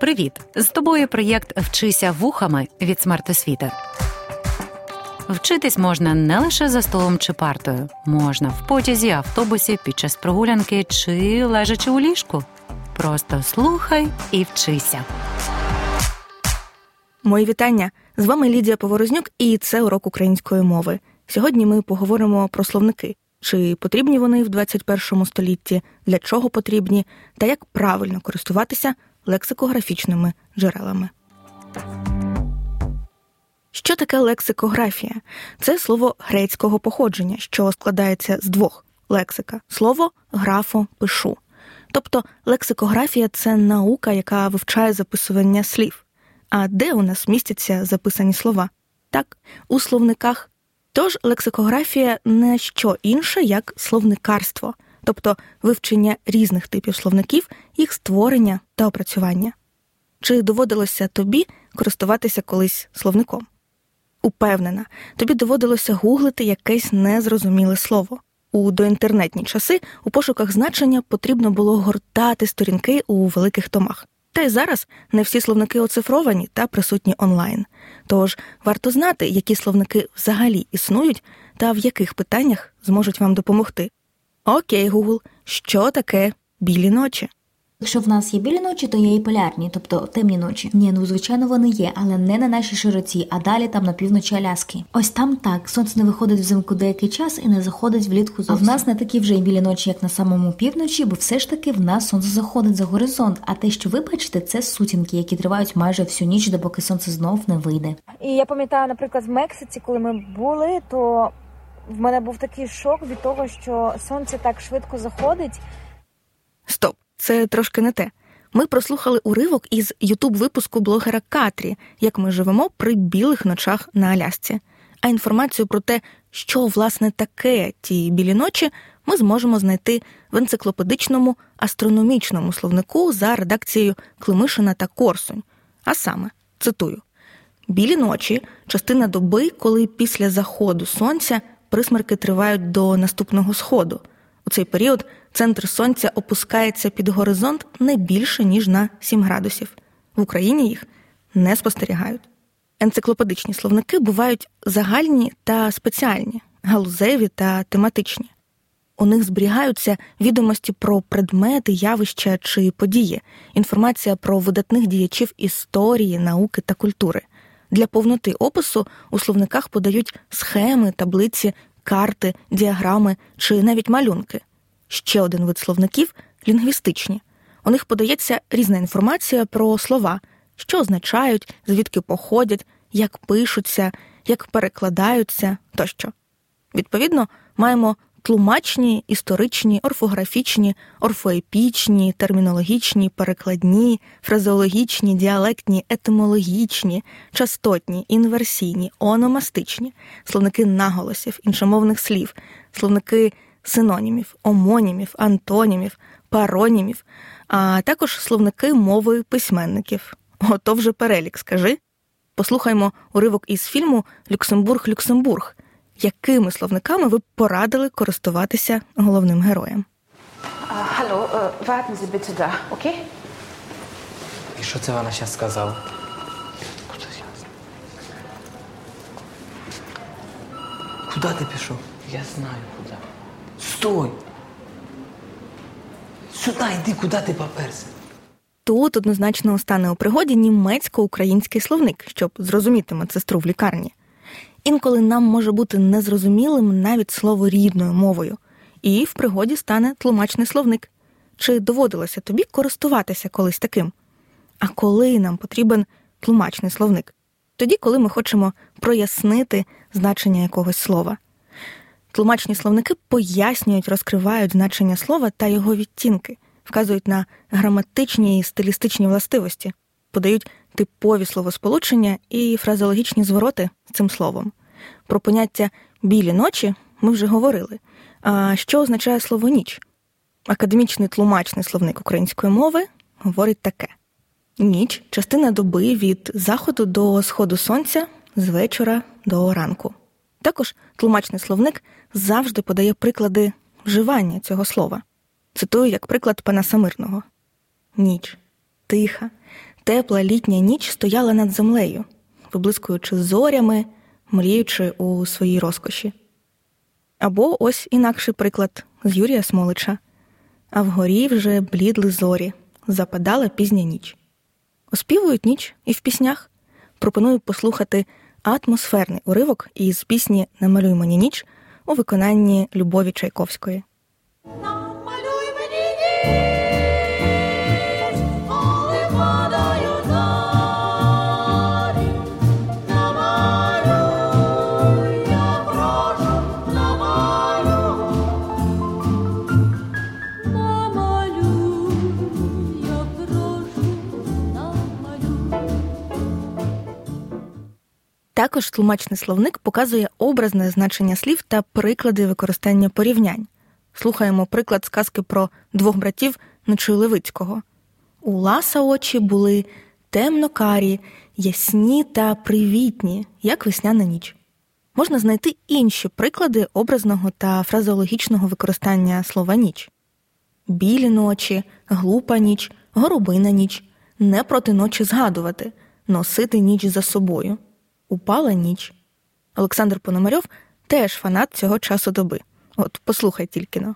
Привіт! З тобою проєкт Вчися вухами від смертосвіти. Вчитись можна не лише за столом чи партою, можна в потязі, автобусі, під час прогулянки чи лежачи у ліжку. Просто слухай і вчися. Мої вітання. З вами Лідія Поворознюк, і це урок української мови. Сьогодні ми поговоримо про словники. Чи потрібні вони в 21 столітті, для чого потрібні, та як правильно користуватися лексикографічними джерелами. Що таке лексикографія? Це слово грецького походження, що складається з двох лексика слово графо пишу. Тобто лексикографія це наука, яка вивчає записування слів. А де у нас містяться записані слова? Так, у словниках. Тож лексикографія не що інше, як словникарство, тобто вивчення різних типів словників, їх створення та опрацювання. Чи доводилося тобі користуватися колись словником? Упевнена, тобі доводилося гуглити якесь незрозуміле слово. У доінтернетні часи у пошуках значення потрібно було гортати сторінки у великих томах. Та й зараз не всі словники оцифровані та присутні онлайн. Тож варто знати, які словники взагалі існують та в яких питаннях зможуть вам допомогти. Окей, Google, що таке білі ночі? Якщо в нас є білі ночі, то є і полярні, тобто темні ночі. Ні, ну звичайно вони є, але не на нашій широті, а далі там на півночі Аляски. Ось там так сонце не виходить взимку деякий час і не заходить влітку. зовсім. А в нас не такі вже й білі ночі, як на самому півночі, бо все ж таки в нас сонце заходить за горизонт. А те, що ви бачите, це сутінки, які тривають майже всю ніч, допоки сонце знов не вийде. І я пам'ятаю, наприклад, в Мексиці, коли ми були, то в мене був такий шок від того, що сонце так швидко заходить. Стоп, це трошки не те. Ми прослухали уривок із ютуб випуску блогера Катрі, як ми живемо при білих ночах на Алясці. А інформацію про те, що власне таке ті білі ночі, ми зможемо знайти в енциклопедичному астрономічному словнику за редакцією Климишина та Корсунь. А саме цитую: білі ночі частина доби, коли після заходу сонця присмерки тривають до наступного сходу. У цей період центр сонця опускається під горизонт не більше ніж на 7 градусів. В Україні їх не спостерігають. Енциклопедичні словники бувають загальні та спеціальні, галузеві та тематичні. У них зберігаються відомості про предмети, явища чи події, інформація про видатних діячів історії, науки та культури. Для повноти опису у словниках подають схеми, таблиці, карти, діаграми чи навіть малюнки. Ще один вид словників лінгвістичні. У них подається різна інформація про слова, що означають, звідки походять, як пишуться, як перекладаються тощо. Відповідно, маємо тлумачні, історичні, орфографічні, орфоепічні, термінологічні, перекладні, фразеологічні, діалектні, етимологічні, частотні, інверсійні, ономастичні, словники наголосів, іншомовних слів, словники синонімів, омонімів, антонімів, паронімів, а також словники мови письменників. Ото вже перелік, скажи. Послухаймо уривок із фільму Люксембург-Люксембург. Якими словниками ви б порадили користуватися головним героєм? Hallo, warten Sie bitte da, okay? І що це вона зараз сказала? Куди ти пішов? Я знаю куди. Стой! Сюди йди, куди ти поперся. Тут однозначно стане у пригоді німецько-український словник, щоб зрозуміти медсестру в лікарні. Інколи нам може бути незрозумілим навіть слово рідною мовою, і в пригоді стане тлумачний словник. Чи доводилося тобі користуватися колись таким? А коли нам потрібен тлумачний словник? Тоді, коли ми хочемо прояснити значення якогось слова. Тлумачні словники пояснюють, розкривають значення слова та його відтінки, вказують на граматичні і стилістичні властивості, подають типові словосполучення і фразеологічні звороти з цим словом. Про поняття білі ночі ми вже говорили. А що означає слово ніч? Академічний тлумачний словник української мови говорить таке: ніч частина доби від заходу до сходу сонця з вечора до ранку. Також тлумачний словник завжди подає приклади вживання цього слова. Цитую як приклад пана Самирного: ніч, тиха, тепла літня ніч стояла над землею, виблискуючи зорями, мріючи у своїй розкоші. Або ось інакший приклад з Юрія Смолича. А вгорі вже блідли зорі, западала пізня ніч. Оспівують ніч і в піснях. Пропоную послухати атмосферний уривок із пісні Намалюй мені ніч у виконанні Любові Чайковської. Також тлумачний словник показує образне значення слів та приклади використання порівнянь. Слухаємо приклад сказки про двох братів Нечуй Левицького. У Ласа очі були темно-карі, ясні та привітні, як весняна ніч. Можна знайти інші приклади образного та фразеологічного використання слова ніч: білі ночі, глупа ніч, горобина ніч, не проти ночі згадувати, носити ніч за собою. Упала ніч. Олександр Пономарьов теж фанат цього часу доби. От послухай тільки но.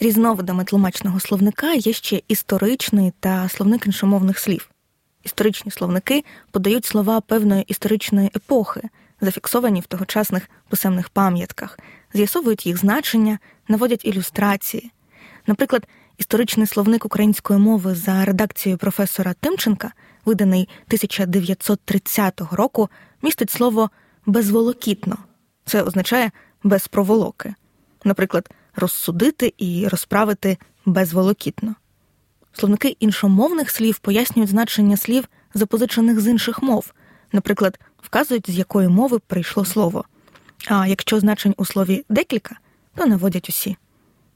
Різновидами тлумачного словника є ще історичний та словник іншомовних слів. Історичні словники подають слова певної історичної епохи, зафіксовані в тогочасних писемних пам'ятках, з'ясовують їх значення, наводять ілюстрації. Наприклад, історичний словник української мови за редакцією професора Тимченка, виданий 1930 року, містить слово безволокітно. Це означає без проволоки. Наприклад, розсудити і розправити безволокітно. Словники іншомовних слів пояснюють значення слів, запозичених з інших мов, наприклад, вказують, з якої мови прийшло слово. А якщо значень у слові декілька, то наводять усі.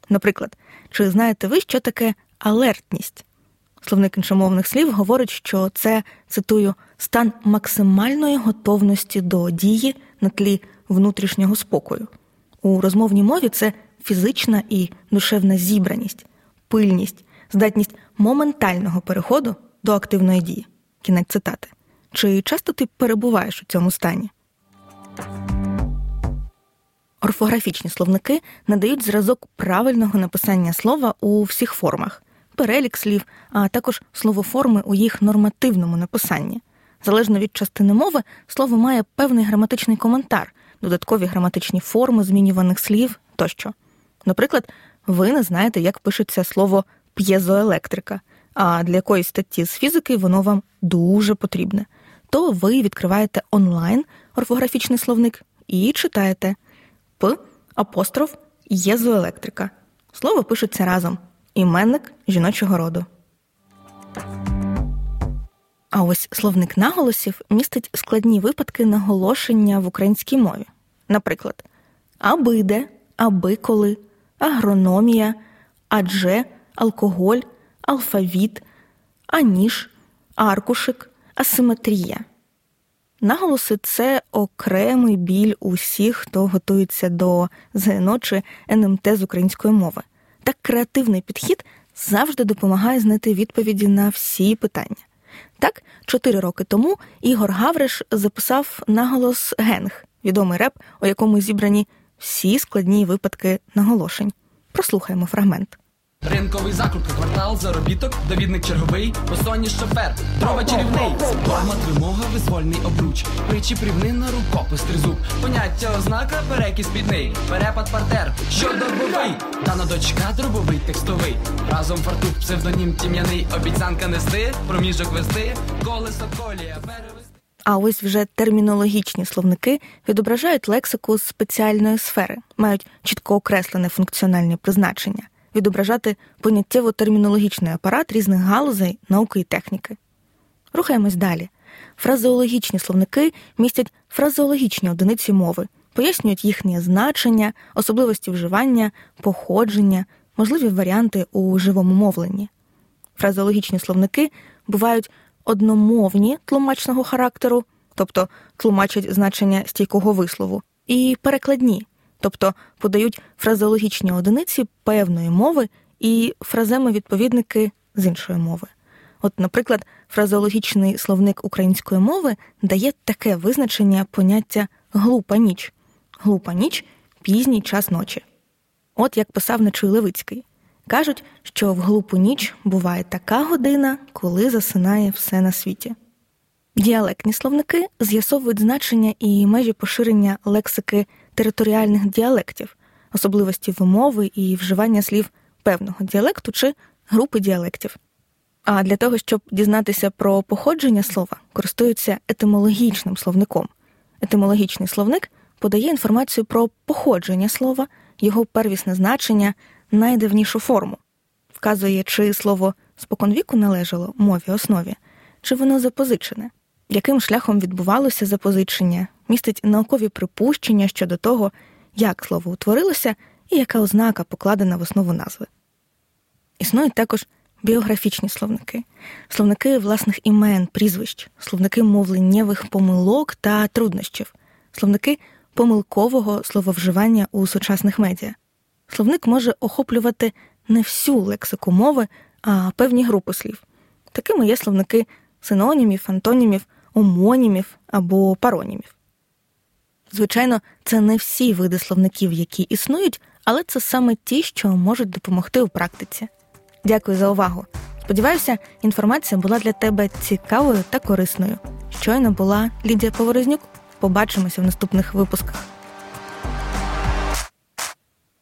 Наприклад, чи знаєте ви, що таке алертність? Словник іншомовних слів говорить, що це, цитую, стан максимальної готовності до дії на тлі внутрішнього спокою. У розмовній мові це фізична і душевна зібраність, пильність, здатність моментального переходу до активної дії. Кінець цитати. Чи часто ти перебуваєш у цьому стані? Орфографічні словники надають зразок правильного написання слова у всіх формах, перелік слів, а також словоформи у їх нормативному написанні. Залежно від частини мови, слово має певний граматичний коментар, додаткові граматичні форми змінюваних слів тощо. Наприклад, ви не знаєте, як пишеться слово п'єзоелектрика, а для якоїсь статті з фізики воно вам дуже потрібне. То ви відкриваєте онлайн орфографічний словник і читаєте П апостроф єзоелектрика. Слово пишеться разом іменник жіночого роду. А ось словник наголосів містить складні випадки наголошення в українській мові. Наприклад, абиде, абиколи, агрономія, адже, алкоголь, алфавіт, аніж, аркушик, асиметрія. Наголоси це окремий біль усіх, хто готується до ЗНО чи НМТ з української мови. Так креативний підхід завжди допомагає знайти відповіді на всі питання. Так, чотири роки тому Ігор Гавриш записав наголос Генг, відомий реп, у якому зібрані всі складні випадки наголошень. Прослухаємо фрагмент. Ринковий закрут, квартал, заробіток, довідник черговий, посонні шофер, дрова чарівний, Формат, вимога, визвольний обруч, причі прівнина, рукопис, тризуб, поняття ознака, перекіс підний, перепад партер, що добовий, дана дочка, дробовий, текстовий, разом фартух, псевдонім тім'яний, обіцянка нести, проміжок вести, колесо колія, перевести. А ось вже термінологічні словники відображають лексику з спеціальної сфери, мають чітко окреслене функціональне призначення, відображати поняттєво термінологічний апарат різних галузей науки і техніки. Рухаємось далі. Фразеологічні словники містять фразеологічні одиниці мови, пояснюють їхнє значення, особливості вживання, походження, можливі варіанти у живому мовленні. Фразеологічні словники бувають одномовні тлумачного характеру, тобто тлумачать значення стійкого вислову, і перекладні, тобто подають фразеологічні одиниці певної мови і фраземи-відповідники з іншої мови. От, наприклад, фразеологічний словник української мови дає таке визначення поняття глупа ніч, глупа ніч пізній час ночі. От як писав Нечуй Левицький. Кажуть, що в глупу ніч буває така година, коли засинає все на світі. Діалектні словники з'ясовують значення і межі поширення лексики територіальних діалектів, особливості вимови і вживання слів певного діалекту чи групи діалектів. А для того, щоб дізнатися про походження слова, користуються етимологічним словником. Етимологічний словник подає інформацію про походження слова, його первісне значення, найдавнішу форму, вказує, чи слово споконвіку належало мові основі, чи воно запозичене, яким шляхом відбувалося запозичення, містить наукові припущення щодо того, як слово утворилося і яка ознака покладена в основу назви. Існують також біографічні словники, словники власних імен, прізвищ, словники мовленнєвих помилок та труднощів, словники помилкового слововживання у сучасних медіа. Словник може охоплювати не всю лексику мови, а певні групи слів. Такими є словники синонімів, антонімів, омонімів або паронімів. Звичайно, це не всі види словників, які існують, але це саме ті, що можуть допомогти у практиці. Дякую за увагу. Сподіваюся, інформація була для тебе цікавою та корисною. Щойно була Лідія Поворознюк. Побачимося в наступних випусках.